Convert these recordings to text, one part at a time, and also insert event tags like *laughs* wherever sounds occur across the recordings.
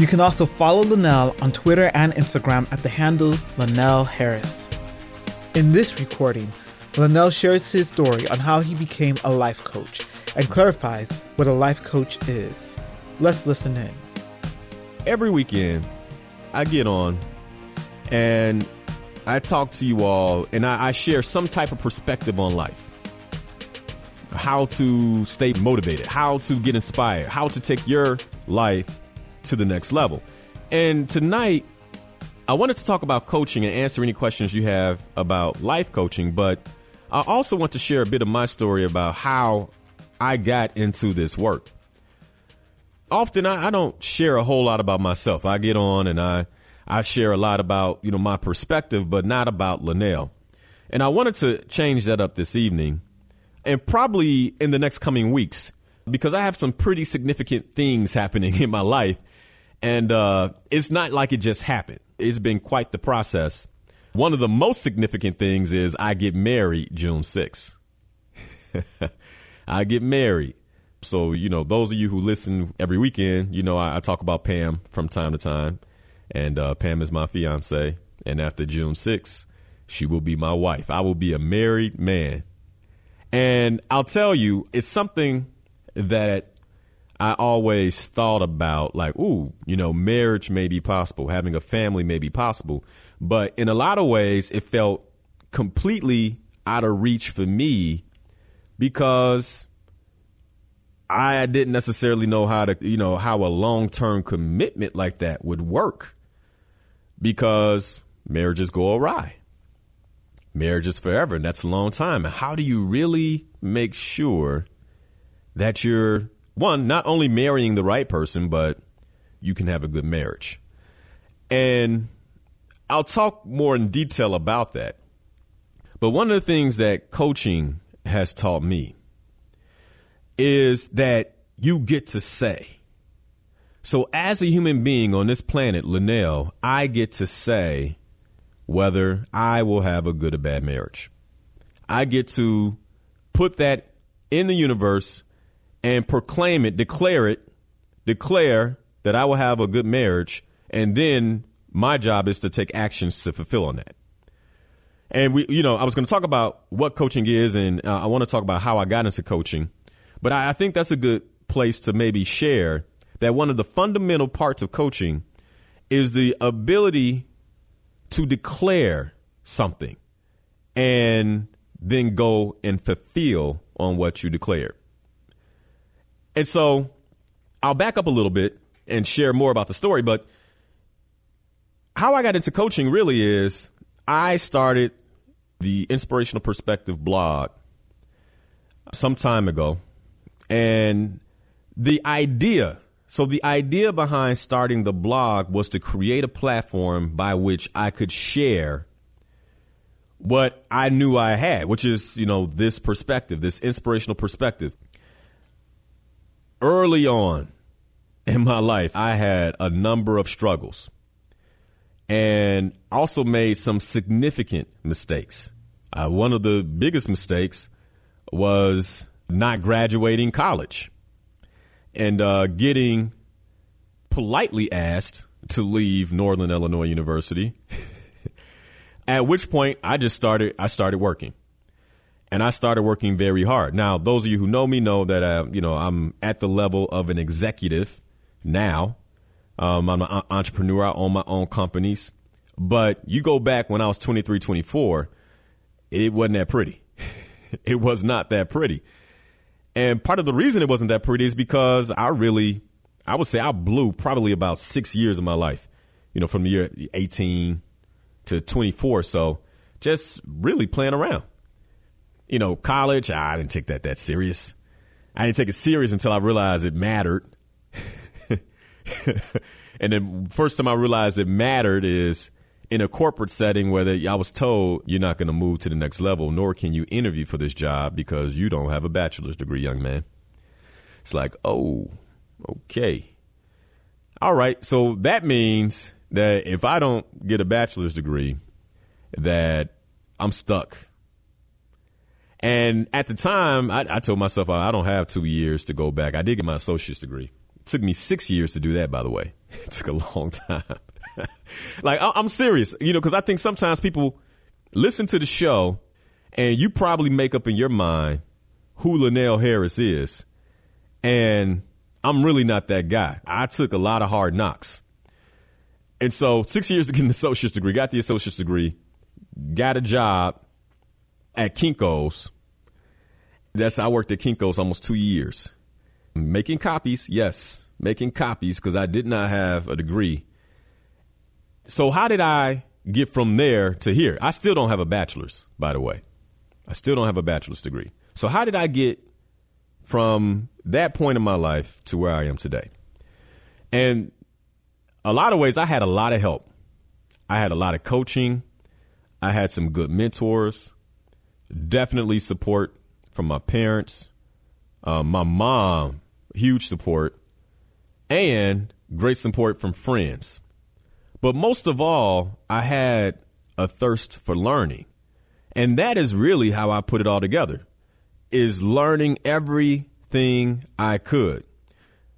You can also follow Linnell on Twitter and Instagram at the handle Linnell Harris. In this recording, Linnell shares his story on how he became a life coach and clarifies what a life coach is. Let's listen in. Every weekend, I get on and I talk to you all and I, I share some type of perspective on life how to stay motivated, how to get inspired, how to take your life to the next level. And tonight, I wanted to talk about coaching and answer any questions you have about life coaching, but I also want to share a bit of my story about how I got into this work. Often I, I don't share a whole lot about myself. I get on and I I share a lot about, you know, my perspective, but not about Linnell. And I wanted to change that up this evening and probably in the next coming weeks because I have some pretty significant things happening *laughs* in my life and uh, it's not like it just happened. It's been quite the process. One of the most significant things is I get married June 6th. *laughs* I get married. So, you know, those of you who listen every weekend, you know, I, I talk about Pam from time to time. And uh, Pam is my fiance. And after June 6th, she will be my wife. I will be a married man. And I'll tell you, it's something that I always thought about like, ooh, you know, marriage may be possible, having a family may be possible. But in a lot of ways, it felt completely out of reach for me because I didn't necessarily know how to, you know, how a long term commitment like that would work because marriages go awry. Marriage is forever, and that's a long time. How do you really make sure that you're one, not only marrying the right person, but you can have a good marriage. And I'll talk more in detail about that. But one of the things that coaching has taught me is that you get to say. So, as a human being on this planet, Linnell, I get to say whether I will have a good or bad marriage. I get to put that in the universe and proclaim it, declare it, declare that I will have a good marriage, and then my job is to take actions to fulfill on that. And we, you know, I was going to talk about what coaching is, and uh, I want to talk about how I got into coaching. But I, I think that's a good place to maybe share that one of the fundamental parts of coaching is the ability to declare something and then go and fulfill on what you declared. And so I'll back up a little bit and share more about the story. But how I got into coaching really is I started the Inspirational Perspective blog some time ago. And the idea, so the idea behind starting the blog was to create a platform by which I could share what I knew I had, which is, you know, this perspective, this inspirational perspective early on in my life, I had a number of struggles and also made some significant mistakes. Uh, one of the biggest mistakes was not graduating college and uh, getting politely asked to leave Northern Illinois University. *laughs* At which point, I just started. I started working and I started working very hard. Now, those of you who know me know that uh, you know I'm at the level of an executive now. Um, I'm an entrepreneur. I own my own companies. But you go back when I was 23, 24, it wasn't that pretty. *laughs* it was not that pretty. And part of the reason it wasn't that pretty is because I really, I would say I blew probably about six years of my life, you know, from the year 18 to 24. So just really playing around you know, college, I didn't take that that serious. I didn't take it serious until I realized it mattered. *laughs* and then first time I realized it mattered is in a corporate setting where they, I was told you're not going to move to the next level, nor can you interview for this job because you don't have a bachelor's degree, young man. It's like, oh, okay. All right. So that means that if I don't get a bachelor's degree, that I'm stuck. And at the time, I, I told myself I don't have two years to go back. I did get my associate's degree. It took me six years to do that, by the way. *laughs* It took a long time. *laughs* like, I, I'm serious, you know, because I think sometimes people listen to the show and you probably make up in your mind who Linnell Harris is. And I'm really not that guy. I took a lot of hard knocks. And so, six years to get an associate's degree, got the associate's degree, got a job at Kinko's. That's I worked at Kinko's almost two years. Making copies, yes, making copies because I did not have a degree. So how did I get from there to here? I still don't have a bachelor's, by the way. I still don't have a bachelor's degree. So how did I get from that point in my life to where I am today? And a lot of ways, I had a lot of help. I had a lot of coaching. I had some good mentors. Definitely support from my parents, uh, my mom, huge support, and great support from friends. But most of all, I had a thirst for learning. And that is really how I put it all together is learning everything I could.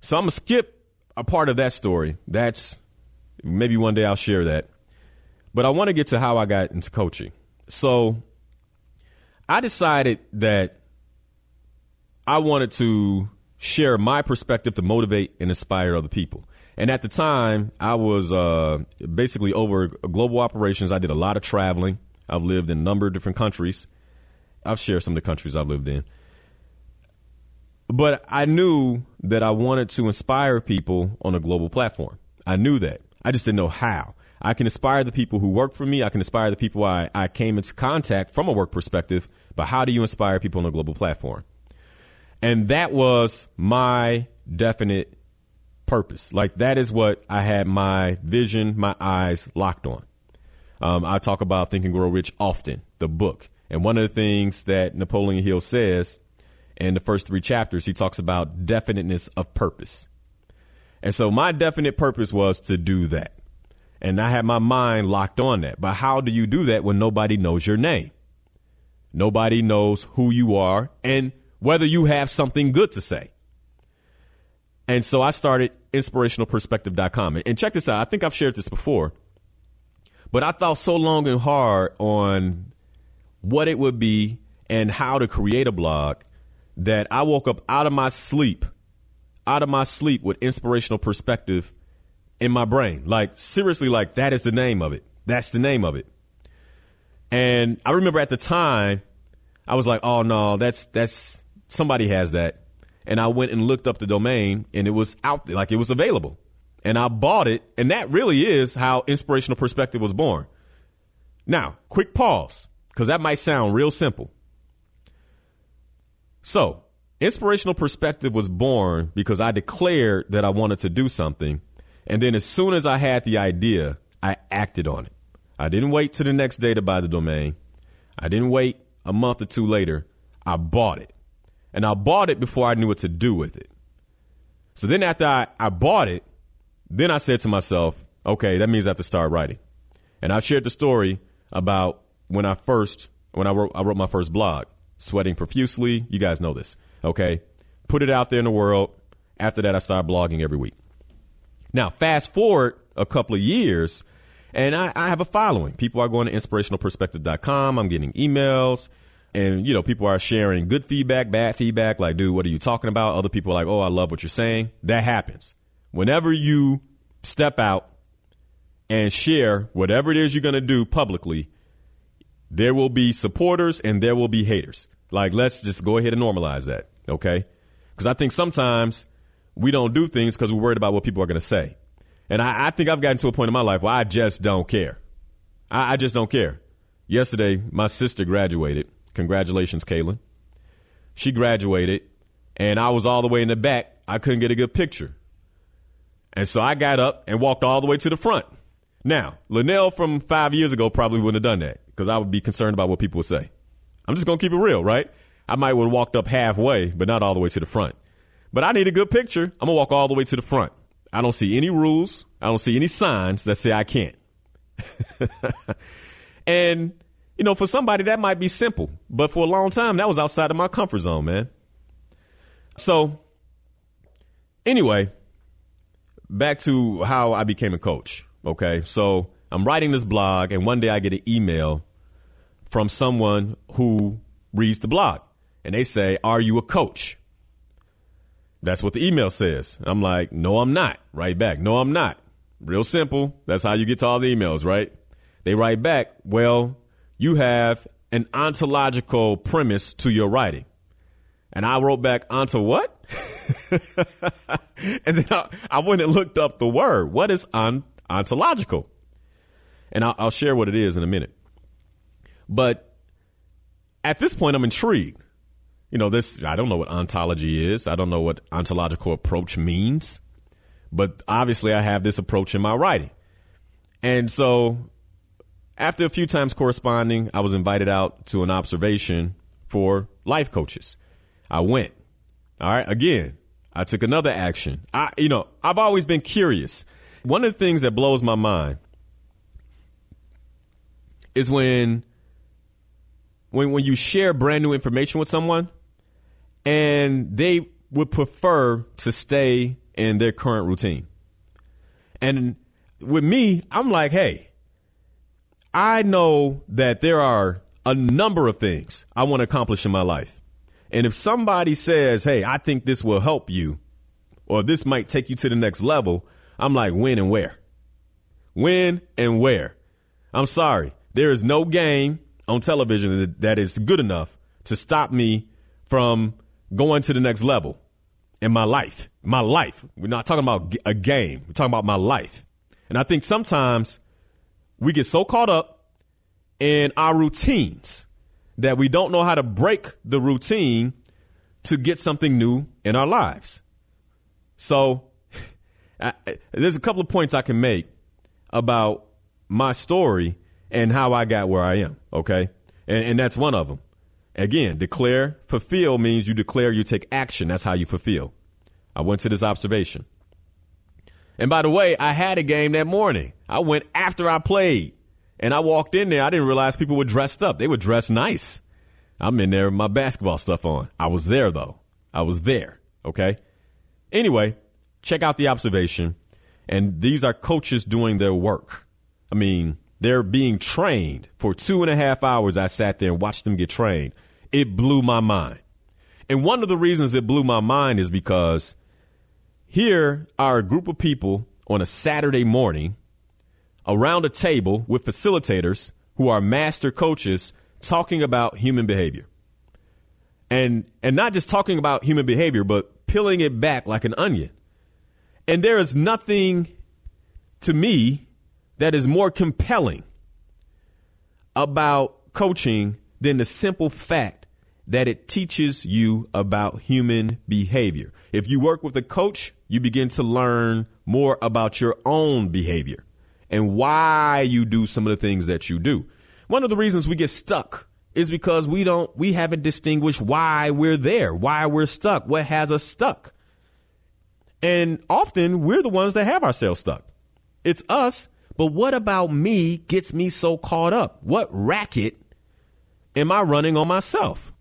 So I'm going to skip a part of that story. That's maybe one day I'll share that. But I want to get to how I got into coaching. So I decided that I wanted to share my perspective to motivate and inspire other people. And at the time, I was uh, basically over global operations. I did a lot of traveling. I've lived in a number of different countries. I've shared some of the countries I've lived in. But I knew that I wanted to inspire people on a global platform. I knew that. I just didn't know how. I can inspire the people who work for me. I can inspire the people I, I came into contact from a work perspective. But how do you inspire people on a global platform? And that was my definite purpose. Like that is what I had my vision, my eyes locked on. Um, I talk about Think and Grow Rich often, the book. And one of the things that Napoleon Hill says in the first three chapters, he talks about definiteness of purpose. And so my definite purpose was to do that. And I had my mind locked on that. But how do you do that when nobody knows your name? Nobody knows who you are and whether you have something good to say. And so I started inspirationalperspective.com. And check this out. I think I've shared this before, but I thought so long and hard on what it would be and how to create a blog that I woke up out of my sleep, out of my sleep with inspirational perspective in my brain. Like seriously, like that is the name of it. That's the name of it. And I remember at the time, I was like, oh no, that's, that's, somebody has that. And I went and looked up the domain and it was out there, like it was available. And I bought it. And that really is how inspirational perspective was born. Now, quick pause, because that might sound real simple. So, inspirational perspective was born because I declared that I wanted to do something. And then as soon as I had the idea, I acted on it. I didn't wait to the next day to buy the domain. I didn't wait a month or two later. I bought it. And I bought it before I knew what to do with it. So then after I, I bought it, then I said to myself, okay, that means I have to start writing. And I shared the story about when I first, when I wrote, I wrote my first blog, sweating profusely. You guys know this. Okay. Put it out there in the world. After that, I started blogging every week. Now, fast forward a couple of years, and I, I have a following. People are going to inspirationalperspective.com. I'm getting emails and you know people are sharing good feedback bad feedback like dude what are you talking about? Other people are like oh i love what you're saying. That happens. Whenever you step out and share whatever it is you're going to do publicly there will be supporters and there will be haters. Like let's just go ahead and normalize that okay? Because i think sometimes we don't do things because we're worried about what people are going to say and I, I, think i've gotten to a point in my life where i just don't care I, I just don't care yesterday my sister graduated Congratulations, Kaylin. She graduated, and I was all the way in the back. I couldn't get a good picture. And so I got up and walked all the way to the front. Now, Linnell from five years ago probably wouldn't have done that because I would be concerned about what people would say. I'm just going to keep it real, right? I might have walked up halfway, but not all the way to the front. But I need a good picture. I'm to walk all the way to the front. I don't see any rules. I don't see any signs that say I can't. *laughs* and, you know, for somebody that might be simple, but for a long time, that was outside of my comfort zone, man. So, anyway, back to how I became a coach. Okay. So I'm writing this blog, and one day I get an email from someone who reads the blog, and they say, Are you a coach? That's what the email says. I'm like, No, I'm not. Right back, No, I'm not. Real simple. That's how you get to all the emails, right? They write back, Well, you have an ontological premise to your writing. And I wrote back, onto what? *laughs* and then I, I, went and looked up the word. What is on, ontological? And I'll, I'll share what it is in a minute. But at this point, I'm intrigued. You know, this, I don't know what ontology is. I don't know what ontological approach means. But obviously, I have this approach in my writing. And so, after a few times corresponding, I was invited out to an observation for life coaches. I went. All right. Again, I took another action. I, you know, I've always been curious. One of the things that blows my mind is when, when, when you share brand new information with someone and they would prefer to stay in their current routine. And with me, I'm like, hey, I know that there are a number of things I want to accomplish in my life. And if somebody says, hey, I think this will help you, or this might take you to the next level, I'm like, when and where? When and where? I'm sorry. There is no game on television that is good enough to stop me from going to the next level in my life. My life. We're not talking about a game. We're talking about my life. And I think sometimes we get so caught up in our routines that we don't know how to break the routine to get something new in our lives. So *laughs* I, there's a couple of points I can make about my story and how I got where I am. Okay. And, and that's one of them. Again, declare, fulfill means you declare, you take action. That's how you fulfill. I went to this observation. And by the way, I had a game that morning. I went after I played. And I walked in there. I didn't realize people were dressed up. They were dressed nice. I'm in there with my basketball stuff on. I was there though. I was there. Okay. Anyway, check out the observation. And these are coaches doing their work. I mean, they're being trained for two and a half hours. I sat there and watched them get trained. It blew my mind. And one of the reasons it blew my mind is because here are a group of people on a Saturday morning around a table with facilitators who are master coaches talking about human behavior. And and not just talking about human behavior, but peeling it back like an onion. And there is nothing to me that is more compelling about coaching than the simple fact that it teaches you about human behavior. If you work with a coach, you begin to learn more about your own behavior and why you do some of the things that you do. One of the reasons we get stuck is because we don't, we haven't distinguished why we're there, why we're stuck, what has us stuck. And often we're the ones that have ourselves stuck. It's us, but what about me gets me so caught up? What racket am I running on myself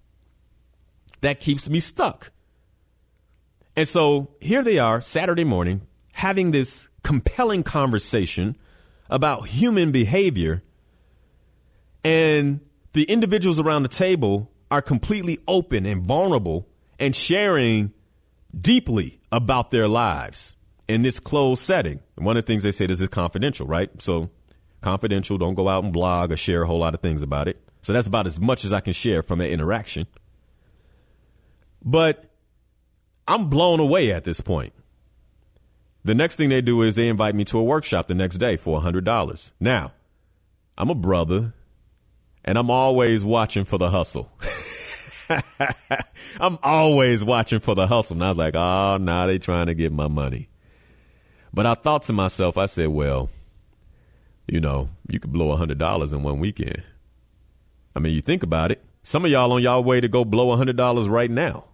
that keeps me stuck? And so here they are, Saturday morning, having this compelling conversation about human behavior. And the individuals around the table are completely open and vulnerable and sharing deeply about their lives in this closed setting. And one of the things they said is it's confidential, right? So confidential, don't go out and blog or share a whole lot of things about it. So that's about as much as I can share from that interaction. But I'm blown away at this point. The next thing they do is they invite me to a workshop the next day for $100. Now, I'm a brother and I'm always watching for the hustle. *laughs* I'm always watching for the hustle. And I was like, oh, now they trying to get my money. But I thought to myself, I said, well, you know, you could blow $100 in one weekend. I mean, you think about it. Some of y'all on y'all way to go blow $100 right now.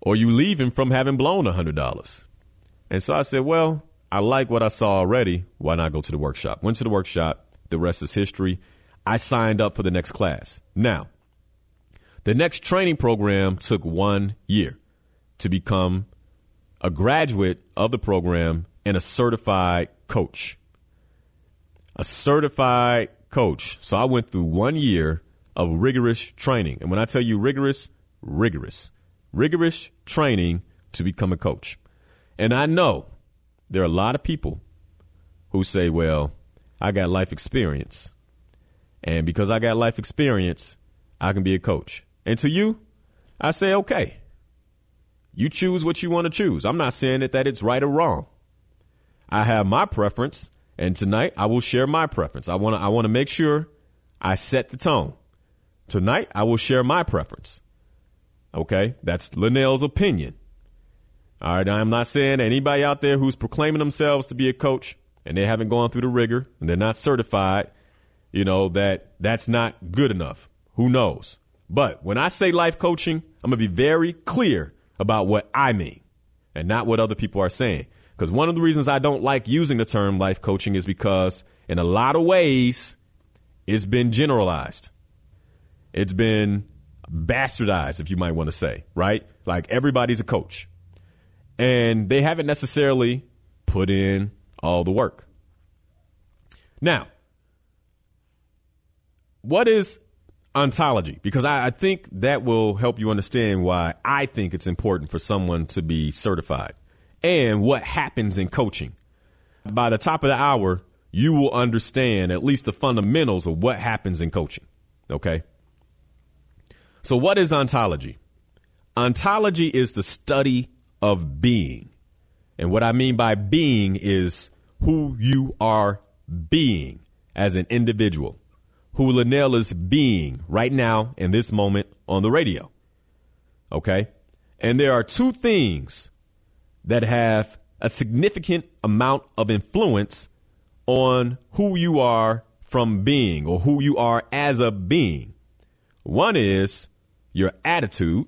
Or you leaving from having blown $100. And so I said, well, I like what I saw already. Why not go to the workshop? Went to the workshop. The rest is history. I signed up for the next class. Now, the next training program took one year to become a graduate of the program and a certified coach. A certified coach. So I went through one year of rigorous training. And when I tell you rigorous, rigorous, rigorous training to become a coach. And I know there are a lot of people who say, well, I got life experience. And because I got life experience, I can be a coach. And to you, I say, okay, you choose what you want to choose. I'm not saying that, that it's right or wrong. I have my preference, and tonight I will share my preference. I want to I want to make sure I set the tone. Tonight I will share my preference. Okay, that's Linnell's opinion. All right, I'm not saying anybody out there who's proclaiming themselves to be a coach and they haven't gone through the rigor and they're not certified, you know, that that's not good enough. Who knows? But when I say life coaching, I'm going to be very clear about what I mean and not what other people are saying. Because one of the reasons I don't like using the term life coaching is because, in a lot of ways, it's been generalized. It's been bastardized, if you might want to say, right? Like everybody's a coach. And they haven't necessarily put in all the work. Now, what is ontology? Because I, I, think that will help you understand why I think it's important for someone to be certified and what happens in coaching. By the top of the hour, you will understand at least the fundamentals of what happens in coaching. Okay. So, what is ontology? Ontology is the study of being. And what I mean by being is who you are being as an individual, who Linnell is being right now in this moment on the radio. Okay? And there are two things that have a significant amount of influence on who you are from being or who you are as a being. One is your attitude.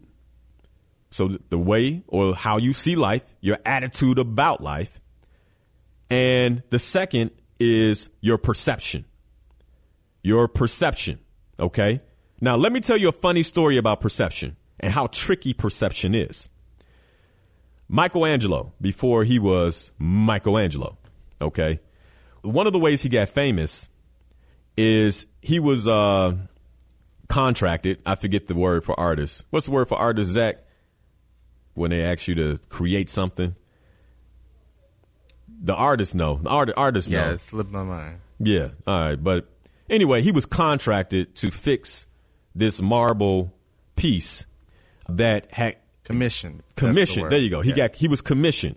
So the way or how you see life, your attitude about life. And the second is your perception. Your perception. Okay. Now, let me tell you a funny story about perception and how tricky perception is. Michelangelo, before he was Michelangelo, okay, one of the ways he got famous is he was uh, contracted. I forget the word for artist. What's the word for artist, Zach? When they ask you to create something, the artist know. The art, artist yeah, know. it slipped my mind. Yeah, all right. But anyway, he was contracted to fix this marble piece that had Commissioned. That's the commissioned. There you go. He Yeah. got he was commissioned.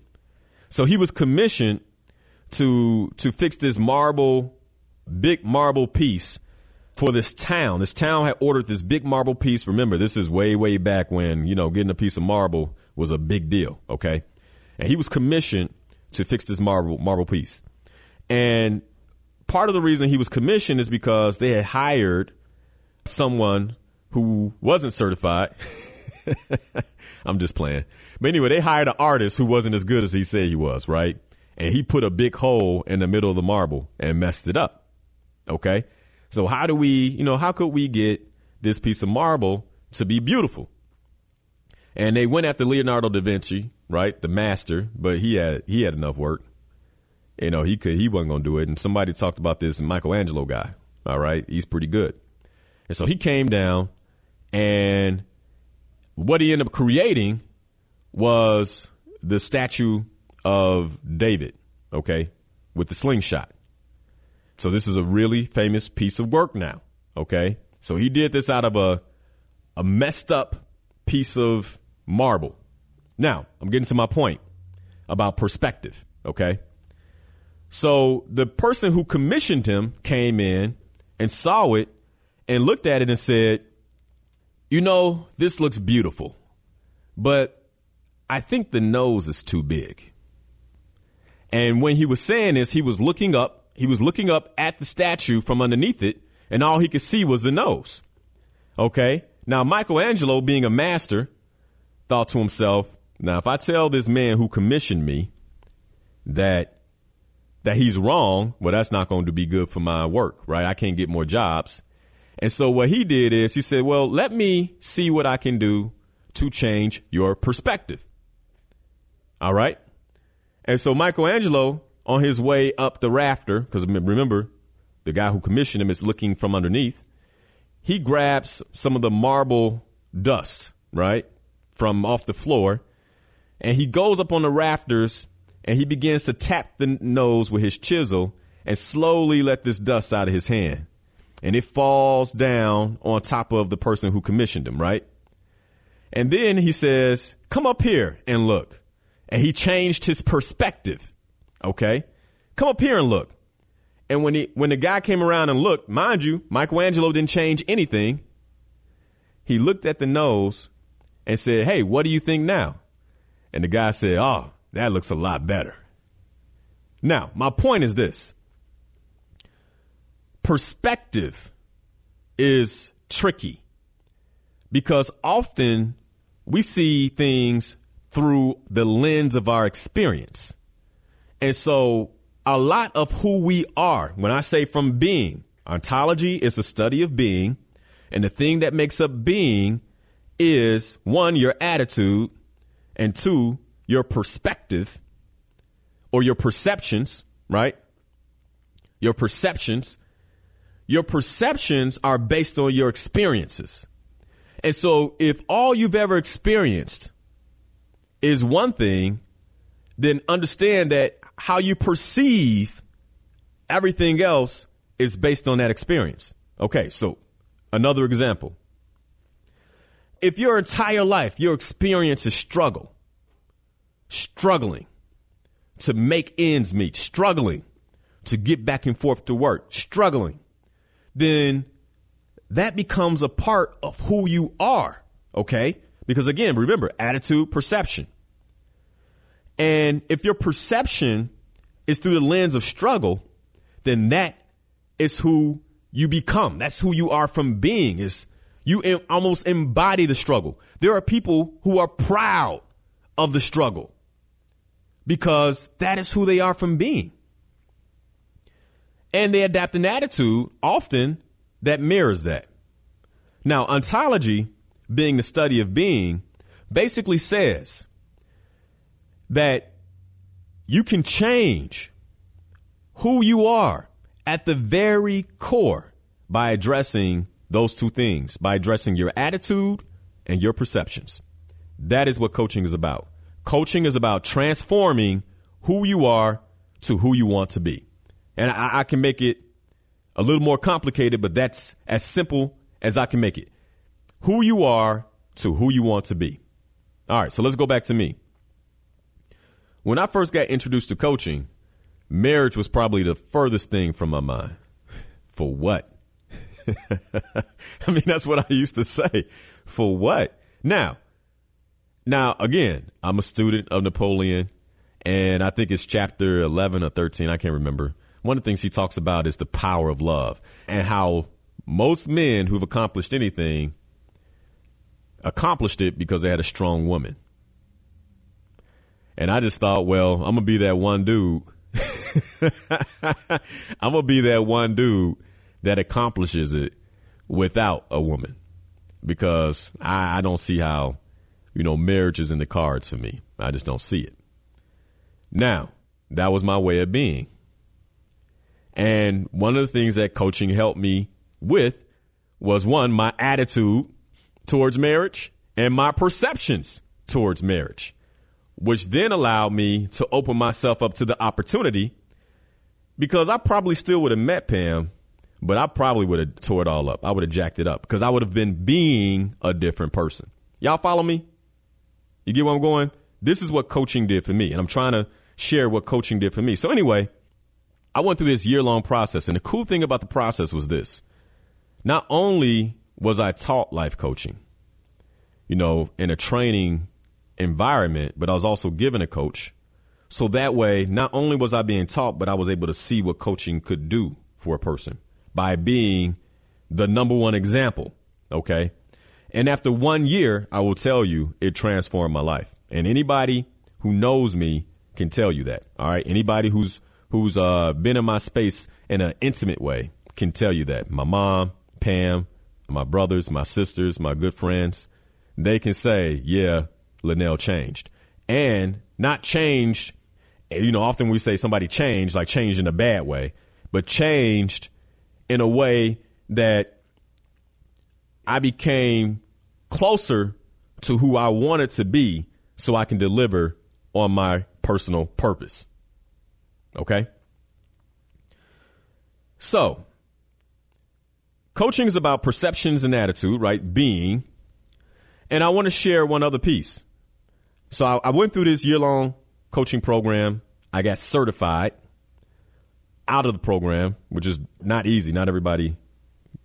So he was commissioned to to fix this marble, big marble piece for this town. This town had ordered this big marble piece. Remember, this is way way back when you know getting a piece of marble was a big deal. Okay, and he was commissioned to fix this marble marble piece, and part of the reason he was commissioned is because they had hired someone who wasn't certified. *laughs* I'm just playing. But anyway, they hired an artist who wasn't as good as he said he was, right? And he put a big hole in the middle of the marble and messed it up. Okay? So how do we, you know, how could we get this piece of marble to be beautiful? And they went after Leonardo da Vinci, right? The master, but he had he had enough work. You know, he could he wasn't gonna do it. And somebody talked about this Michelangelo guy. All right. He's pretty good. And so he came down and what he ended up creating was the statue of David, okay, with the slingshot. So this is a really famous piece of work now, okay? So he did this out of a a messed up piece of marble. Now, I'm getting to my point about perspective, okay? So the person who commissioned him came in and saw it and looked at it and said, you know, this looks beautiful, but I think the nose is too big. And when he was saying this, he was looking up he was looking up at the statue from underneath it, and all he could see was the nose. Okay? Now, Michelangelo, being a master, thought to himself, now, if I tell this man who commissioned me that that he's wrong, well, that's not going to be good for my work, right? I can't get more jobs. And so what he did is he said, well, let me see what I can do to change your perspective. All right. And so Michelangelo, on his way up the rafter, because remember, the guy who commissioned him is looking from underneath, he grabs some of the marble dust, right, from off the floor, and he goes up on the rafters and he begins to tap the nose with his chisel and slowly let this dust out of his hand. And it falls down on top of the person who commissioned him, right? And then he says, Come up here and look. And he changed his perspective. Okay? Come up here and look. And when he when the guy came around and looked, mind you, Michelangelo didn't change anything. He looked at the nose and said, Hey, what do you think now? And the guy said, Oh, that looks a lot better. Now, my point is this perspective is tricky because often we see things through the lens of our experience. And so a lot of who we are, when I say from being, ontology is the study of being. And the thing that makes up being is one, your attitude, and two, your perspective or your perceptions, right? Your perceptions. Your perceptions are based on your experiences. And so if all you've ever experienced is one thing, then understand that how you perceive everything else is based on that experience. Okay, so another example. If your entire life, your experience is struggle, struggling to make ends meet, struggling to get back and forth to work, struggling, then that becomes a part of who you are. Okay. Because again, remember attitude, perception. And if your perception is through the lens of struggle, then that is who you become. That's who you are from being is you almost embody the struggle. There are people who are proud of the struggle because that is who they are from being. And they adapt an attitude often that mirrors that. Now, ontology, being the study of being, basically says that you can change who you are at the very core by addressing those two things, by addressing your attitude and your perceptions. That is what coaching is about. Coaching is about transforming who you are to who you want to be. And I, I can make it a little more complicated, but that's as simple as I can make it. Who you are to who you want to be. All right, so let's go back to me. When I first got introduced to coaching, marriage was probably the furthest thing from my mind. For what? *laughs* I mean, that's what I used to say. For what? Now, now, again, I'm a student of Napoleon, and I think it's chapter 11 or 13. I can't remember. One of the things he talks about is the power of love and how most men who've accomplished anything accomplished it because they had a strong woman. And I just thought, well, I'm going to be that one dude. *laughs* I'm going to be that one dude that accomplishes it without a woman because I, I don't see how you know, marriage is in the cards for me. I just don't see it. Now, that was my way of being. And one of the things that coaching helped me with was one, my attitude towards marriage and my perceptions towards marriage, which then allowed me to open myself up to the opportunity because I probably still would have met Pam, but I probably would have tore it all up. I would have jacked it up because I would have been being a different person. Y'all follow me? You get where I'm going? This is what coaching did for me. And I'm trying to share what coaching did for me. So, anyway, I went through this year long process. And the cool thing about the process was this not only was I taught life coaching, you know, in a training environment, but I was also given a coach So that way, not only was I being taught, but I was able to see what coaching could do for a person by being the number one example. Okay. And after one year, I will tell you it transformed my life. And anybody who knows me can tell you that. All right. Anybody who's who's uh, been in my space in an intimate way can tell you that. My mom, Pam, my brothers, my sisters, my good friends, they can say, yeah, Linnell changed. And not changed, you know, often we say somebody changed, like changed in a bad way, but changed in a way that I became closer to who I wanted to be so I can deliver on my personal purpose. Okay? So, coaching is about perceptions and attitude, right? Being. And I want to share one other piece. So, I, I went through this year long coaching program. I got certified out of the program, which is not easy. Not everybody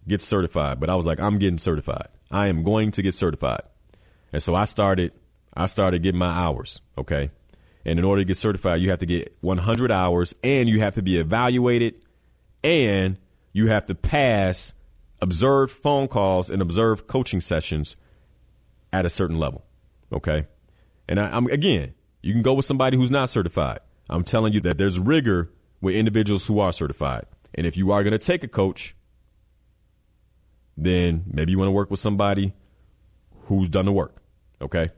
gets certified, but I was like, I'm getting certified. I am going to get certified. And so I started I started getting my hours, okay? And in order to get certified, you have to get 100 hours and you have to be evaluated and you have to pass observed phone calls and observed coaching sessions at a certain level. Okay. And I, am again, you can go with somebody who's not certified. I'm telling you that there's rigor with individuals who are certified. And if you are going to take a coach, then maybe you want to work with somebody who's done the work. Okay.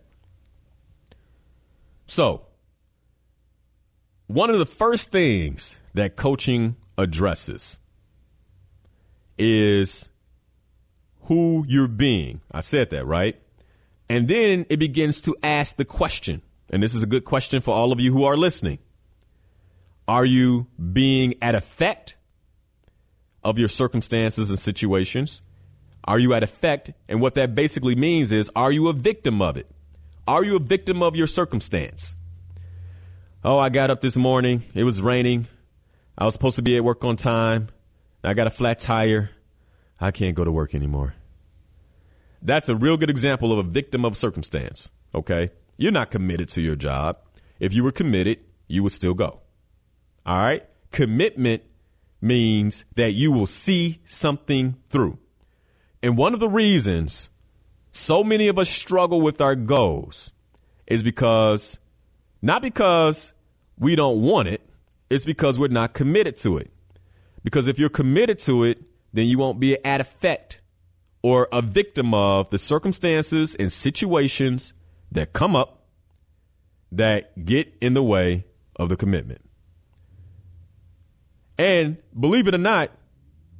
So, one of the first things that coaching addresses is who you're being. I said that, right? And then it begins to ask the question, and this is a good question for all of you who are listening. Are you being at effect of your circumstances and situations? Are you at effect? And what that basically means is, are you a victim of it? Are you a victim of your circumstance? Oh, I got up this morning. It was raining. I was supposed to be at work on time. I got a flat tire. I can't go to work anymore. That's a real good example of a victim of circumstance. Okay. You're not committed to your job. If you were committed, you would still go. All right. Commitment means that you will see something through. And one of the reasons so many of us struggle with our goals is because, not because we don't want it, it's because we're not committed to it. Because if you're committed to it, then you won't be at effect or a victim of the circumstances and situations that come up that get in the way of the commitment. And believe it or not,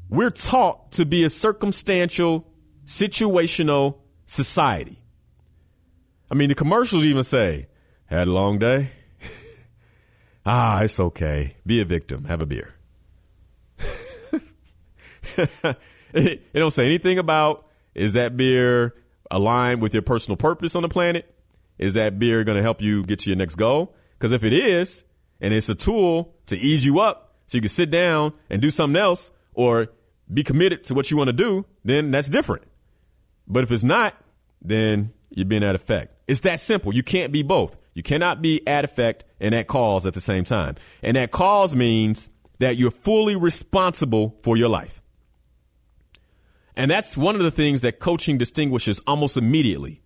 we're taught to be a circumstantial, situational society. I mean, the commercials even say, had a long day? *laughs* ah, it's okay. Be a victim. Have a beer. *laughs* it, don't say anything about is that beer aligned with your personal purpose on the planet? Is that beer going to help you get to your next goal? Because if it is, and it's a tool to ease you up so you can sit down and do something else or be committed to what you want to do, then that's different. But if it's not, then you're being at effect. It's that simple. You can't be both. You cannot be at effect and at cause at the same time. And at cause means that you're fully responsible for your life. And that's one of the things that coaching distinguishes almost immediately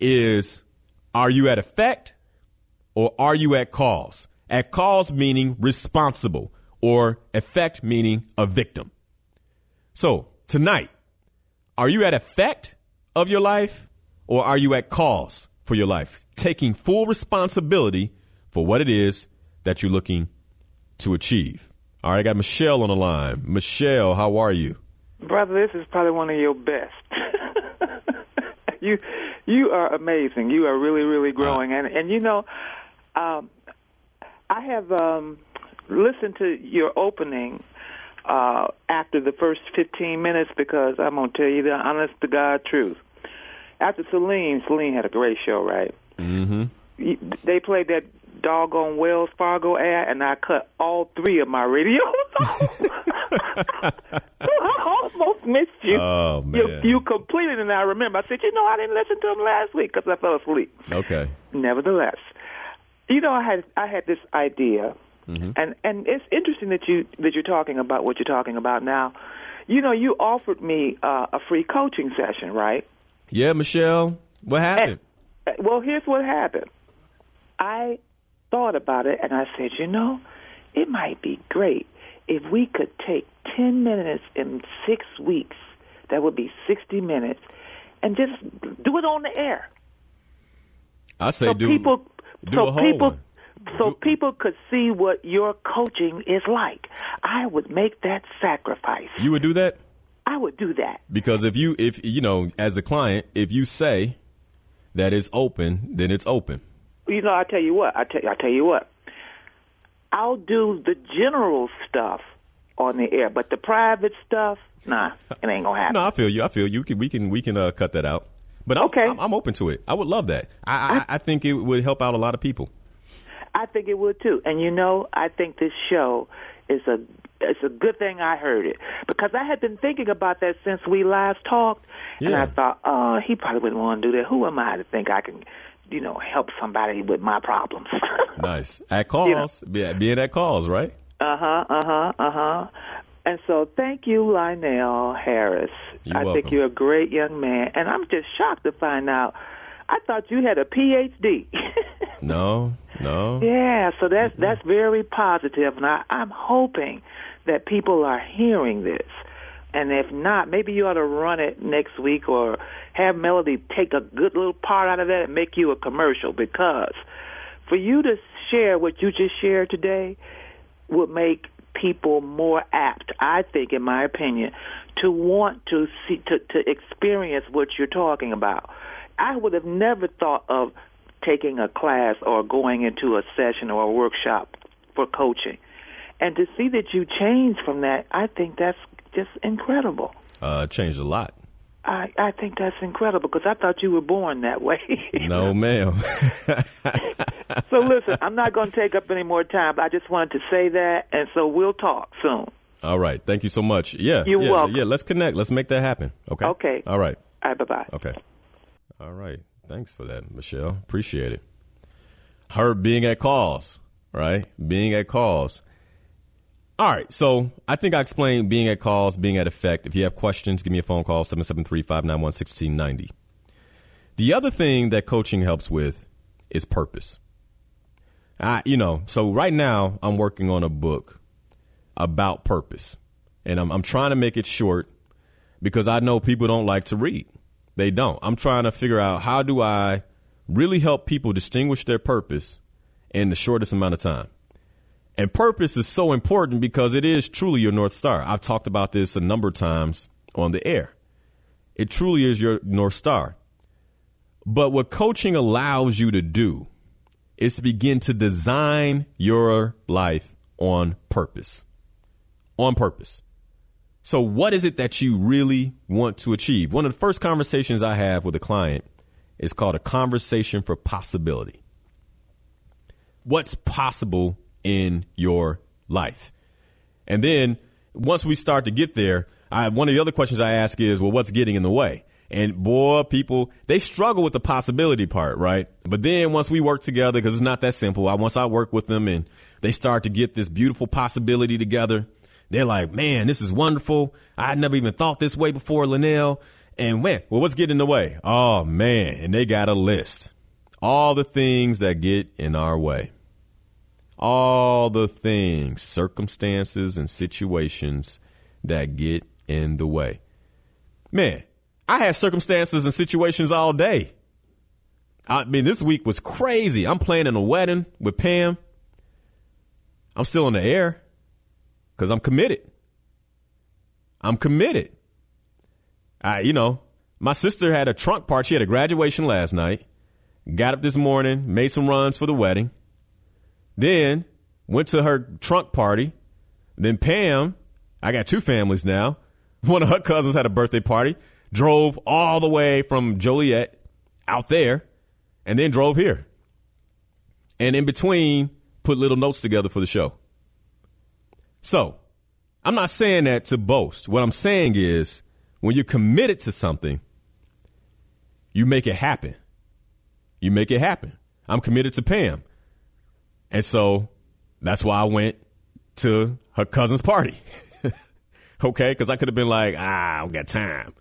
is are you at effect or are you at cause? At cause meaning responsible or effect meaning a victim. So tonight, are you at effect of your life or are you at cause for your life? Taking full responsibility for what it is that you're looking to achieve. All right, I got Michelle on the line. Michelle, how are you? Brother, this is probably one of your best. *laughs* you you are amazing. You are really, really growing. Uh, and and you know, um, I have um, listened to your opening uh, after the first 15 minutes because I'm going to tell you the honest to God truth. After Celine, Celine had a great show, right? Mm-hmm. They played that doggone Wells Fargo ad, and I cut all three of my radios *laughs* off. *laughs* I almost missed you. Oh man, you, you completed, and I remember. I said, you know, I didn't listen to them last week because I fell asleep. Okay. Nevertheless, You know, I had I had this idea, mm-hmm. and and it's interesting that you that you're talking about what you're talking about now. You know, you offered me uh, a free coaching session, right? Yeah, Michelle. What happened? And, uh, well, here's what happened. I thought about it, and I said, you know, it might be great if we could take 10 minutes in six weeks. That would be 60 minutes, and just do it on the air. I say so do people do so a whole people one. So people could see what your coaching is like. I would make that sacrifice. You would do that I would do that. because if you if you know as the client, if you say that it's open, then it's open. You know, I tell you what. I tell I tell you what. I'll do the general stuff on the air, but the private stuff, nah, it ain't gonna happen. No, I feel you. I feel you. We can we can, we can uh, cut that out. But I'm, Okay. I'm, I'm open to it. I would love that. I, I I think it would help out a lot of people. I think it would too. And you know, I think this show is a it's a good thing I heard it because I had been thinking about that since we last talked, and I thought, oh, he probably wouldn't want to do that. Who am I to think I can, you know, help somebody with my problems? *laughs* Nice at cause, be, being at cause, right? Uh huh. Uh huh. Uh huh. And so, thank you, Lionel Harris. You're I welcome. think you're a great young man, and I'm just shocked to find out. I thought you had a PhD. *laughs* No, no. yeah, so that's that's very positive, and I, I'm hoping that people are hearing this. And if not, maybe you ought to run it next week, or have Melody take a good little part out of that and make you a commercial. Because for you to share what you just shared today, would make people more apt, I think, in my opinion, to want to see to, to experience what you're talking about. I would have never thought of taking a class or going into a session or a workshop for coaching. And to see that you changed from that, I think that's just incredible. Uh, changed a lot. I, I think that's incredible because I thought you were born that way. *laughs* No, ma'am. so listen, I'm not going to take up any more time. But I just wanted to say that, and so we'll talk soon. All right. Thank you so much. Yeah. You're yeah, welcome. Yeah. Let's connect. Let's make that happen. Okay. Okay. All right. All right, bye bye. Okay. All right. Thanks for that, Michelle. Appreciate it. Her being at cause, right? Being at cause. All right. So I think I explained being at cause, being at effect. If you have questions, give me a phone call, 773 591 1690. The other thing that coaching helps with is purpose. I, you know, so right now I'm working on a book about purpose, and I'm, I'm trying to make it short because I know people don't like to read. They don't. I'm trying to figure out how do I really help people distinguish their purpose in the shortest amount of time. And purpose is so important because it is truly your North Star. I've talked about this a number of times on the air. It truly is your North Star. But what coaching allows you to do is to begin to design your life on purpose. On purpose. So, what is it that you really want to achieve? One of the first conversations I have with a client is called a conversation for possibility. What's possible in your life? And then once we start to get there, I, one of the other questions I ask is, well, what's getting in the way? And boy, people, they struggle with the possibility part, right? But then once we work together, because it's not that simple, I, once I work with them and they start to get this beautiful possibility together, they're like, man, this is wonderful. I had never even thought this way before, Linnell. And when? Well, what's getting in the way? Oh, man. And they got a list. All the things that get in our way. All the things, circumstances, and situations that get in the way. Man, I had circumstances and situations all day. I mean, this week was crazy. I'm planning a wedding with Pam. I'm still in the air because I'm committed. I'm committed. I, you know, my sister had a trunk party. She had a graduation last night. Got up this morning, made some runs for the wedding. Then went to her trunk party. Then Pam, I got two families now. *laughs* One of her cousins had a birthday party. Drove all the way from Joliet out there, and then drove here. And in between, put little notes together for the show. So, I'm not saying that to boast. What I'm saying is, when you're committed to something, you make it happen. You make it happen. I'm committed to Pam. And so that's why I went to her cousin's party. *laughs* okay? Because I could have been like, ah, I don't got time.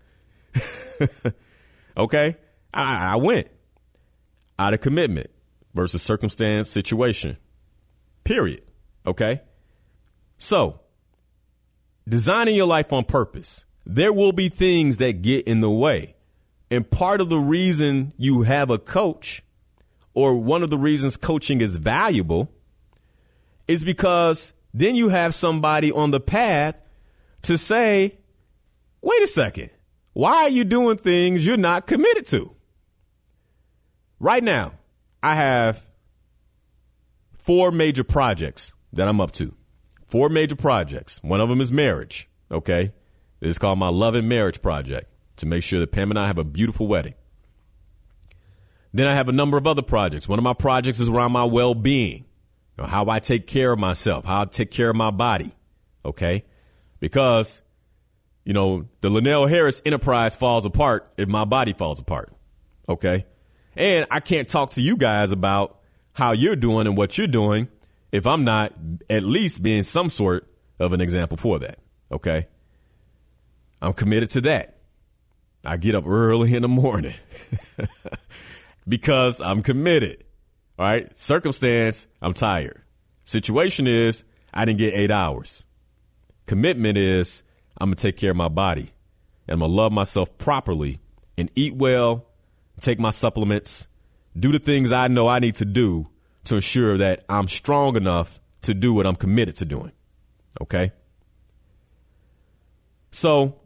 *laughs* okay? I, I went out of commitment versus circumstance, situation. Period. Okay? So, designing your life on purpose. There will be things that get in the way. And part of the reason you have a coach, or one of the reasons coaching is valuable, is because then you have somebody on the path to say, wait a second, why are you doing things you're not committed to? Right now, I have four major projects that I'm up to. Four major projects. One of them is marriage. Okay. It's called my Love and Marriage Project to make sure that Pam and I have a beautiful wedding. Then I have a number of other projects. One of my projects is around my well being, you know, how I take care of myself, how I take care of my body. Okay. Because, you know, the Linnell Harris enterprise falls apart if my body falls apart. Okay. And I can't talk to you guys about how you're doing and what you're doing if I'm not at least being some sort of an example for that. Okay. I'm committed to that. I get up early in the morning *laughs* because I'm committed. All right. Circumstance, I'm tired. Situation is I didn't get eight hours. Commitment is I'm going to take care of my body and I'm going to love myself properly and eat well, take my supplements, do the things I know I need to do to ensure that I'm strong enough to do what I'm committed to doing. Okay. So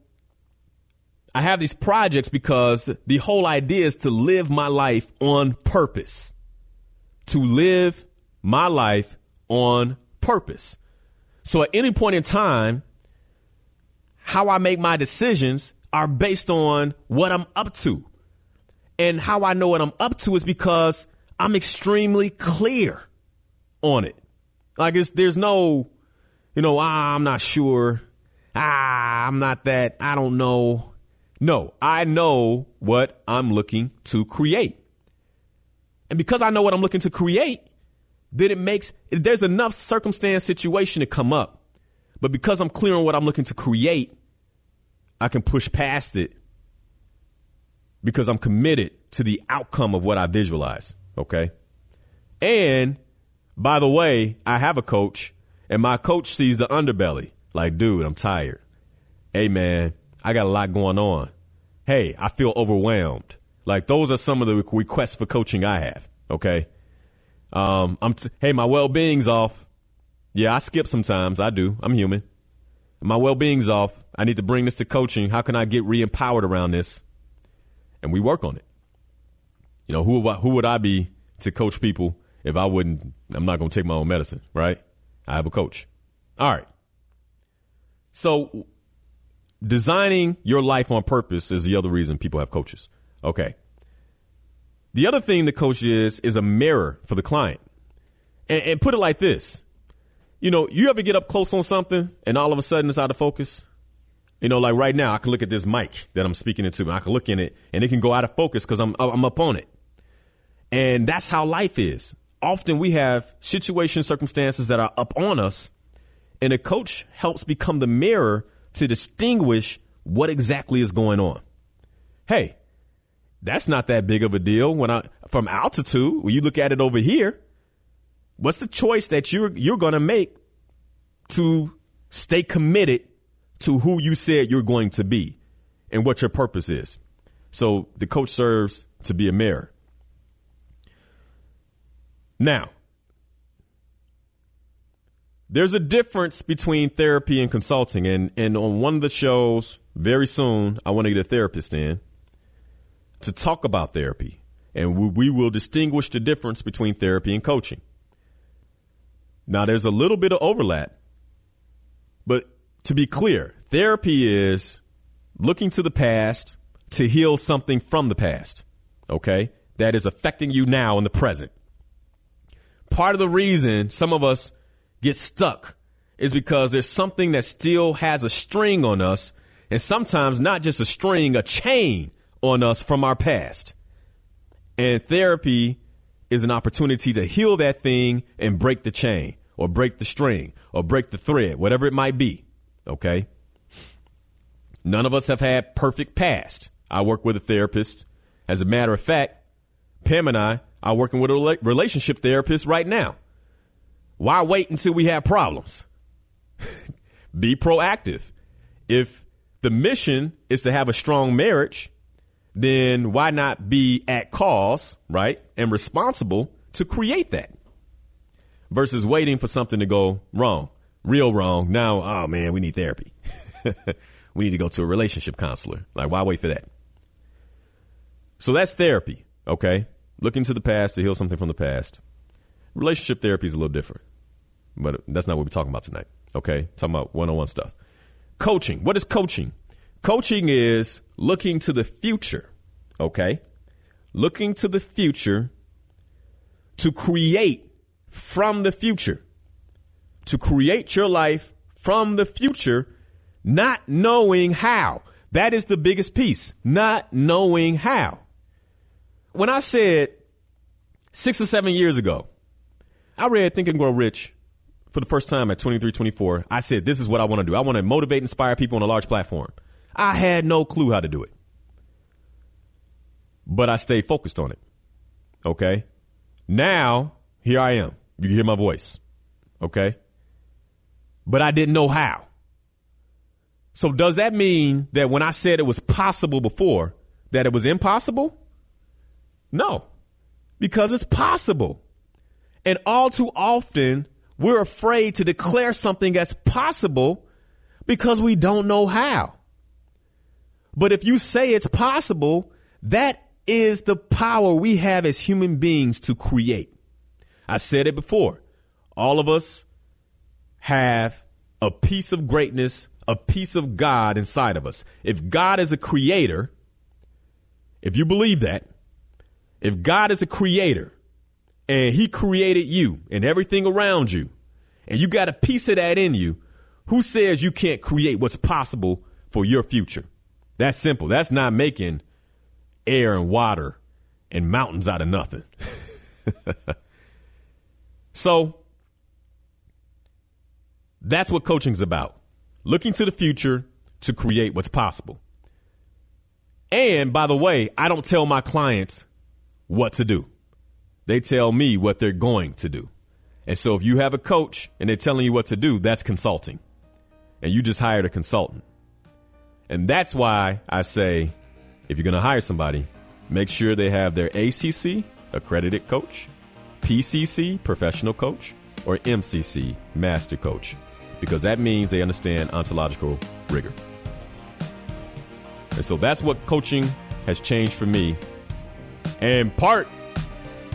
I have these projects because the whole idea is to live my life on purpose. To live my life on purpose. So at any point in time, how I make my decisions are based on what I'm up to. And how I know what I'm up to is because I'm extremely clear on it. Like it's, there's no, you know, ah, I'm not sure. Ah, I'm not that. I don't know. No, I know what I'm looking to create. And because I know what I'm looking to create, then it makes, there's enough circumstance situation to come up. But because I'm clear on what I'm looking to create, I can push past it because I'm committed to the outcome of what I visualize. Okay. And by the way, I have a coach and my coach sees the underbelly. Like, dude, I'm tired. Hey, man, I got a lot going on. Hey, I feel overwhelmed. Like, those are some of the requests for coaching I have. Okay. Um, I'm, t- hey, my well being's off. Yeah, I skip sometimes. I do. I'm human. My well being's off. I need to bring this to coaching. How can I get re empowered around this? And we work on it. You know, who who would I be to coach people if I wouldn't? I'm not going to take my own medicine, right? I have a coach. All right. So, designing your life on purpose is the other reason people have coaches. Okay. The other thing the coach is is a mirror for the client. And, and put it like this: you know, you ever get up close on something and all of a sudden it's out of focus? You know, like right now, I can look at this mic that I'm speaking into, and I can look in it, and it can go out of focus because I'm I'm up on it. And that's how life is. Often we have situations, circumstances that are up on us, and a coach helps become the mirror to distinguish what exactly is going on. Hey, that's not that big of a deal when I from altitude, when you look at it over here, what's the choice that you're you're going to make to stay committed to who you said you're going to be and what your purpose is. So the coach serves to be a mirror. Now, there's a difference between therapy and consulting. And, and on one of the shows very soon, I want to get a therapist in to talk about therapy. And we, we will distinguish the difference between therapy and coaching. Now, there's a little bit of overlap, but to be clear, therapy is looking to the past to heal something from the past, okay? That is affecting you now in the present. Part of the reason some of us get stuck is because there's something that still has a string on us, and sometimes not just a string, a chain on us from our past. And therapy is an opportunity to heal that thing and break the chain or break the string or break the thread, whatever it might be. Okay. None of us have had perfect past. I work with a therapist. As a matter of fact, Pam and I are working with a relationship therapist right now. Why wait until we have problems? *laughs* Be proactive. If the mission is to have a strong marriage, then why not be at cause, right? And responsible to create that versus waiting for something to go wrong, real wrong. Now, oh man, we need therapy. *laughs* we need to go to a relationship counselor. Like, why wait for that? So that's therapy, okay? Looking to the past to heal something from the past. Relationship therapy is a little different, but that's not what we're talking about tonight, okay? Talking about one on one stuff. Coaching. What is coaching? Coaching is looking to the future, okay? Looking to the future to create from the future. To create your life from the future, not knowing how. That is the biggest piece, not knowing how. When I said six or seven years ago, I read Think and Grow Rich for the first time at 23, 24. I said, this is what I want to do. I want to motivate, inspire people on a large platform. I had no clue how to do it. But I stayed focused on it. Okay. Now, here I am. You can hear my voice. Okay. But I didn't know how. So does that mean that when I said it was possible before, that it was impossible? No, because it's possible. And all too often, we're afraid to declare something as possible because we don't know how. But if you say it's possible, that is the power we have as human beings to create. I said it before. All of us have a piece of greatness, a piece of God inside of us. If God is a creator, if you believe that, if God is a creator and he created you and everything around you, and you got a piece of that in you, who says you can't create what's possible for your future? That's simple. That's not making air and water and mountains out of nothing. *laughs* so that's what coaching's about. Looking to the future to create what's possible. And by the way, I don't tell my clients what to do. They tell me what they're going to do. And so if you have a coach and they're telling you what to do, that's consulting. And you just hired a consultant. And that's why I say if you're going to hire somebody, make sure they have their ACC, accredited coach, PCC, professional coach, or MCC, master coach, because that means they understand ontological rigor. And so that's what coaching has changed for me and part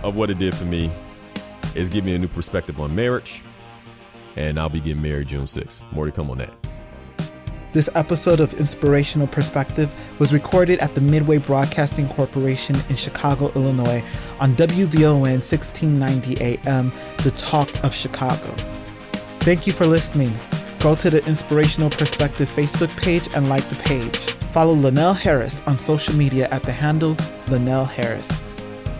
of what it did for me is give me a new perspective on marriage. And I'll be getting married June 6th. More to come on that. This episode of Inspirational Perspective was recorded at the Midway Broadcasting Corporation in Chicago, Illinois on WVON 1690 AM, The Talk of Chicago. Thank you for listening. Go to the Inspirational Perspective Facebook page and like the page. Follow Linnell Harris on social media at the handle Linnell Harris.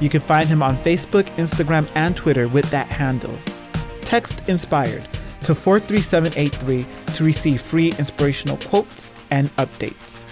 You can find him on Facebook, Instagram, and Twitter with that handle. Text Inspired to 43783 to receive free inspirational quotes and updates.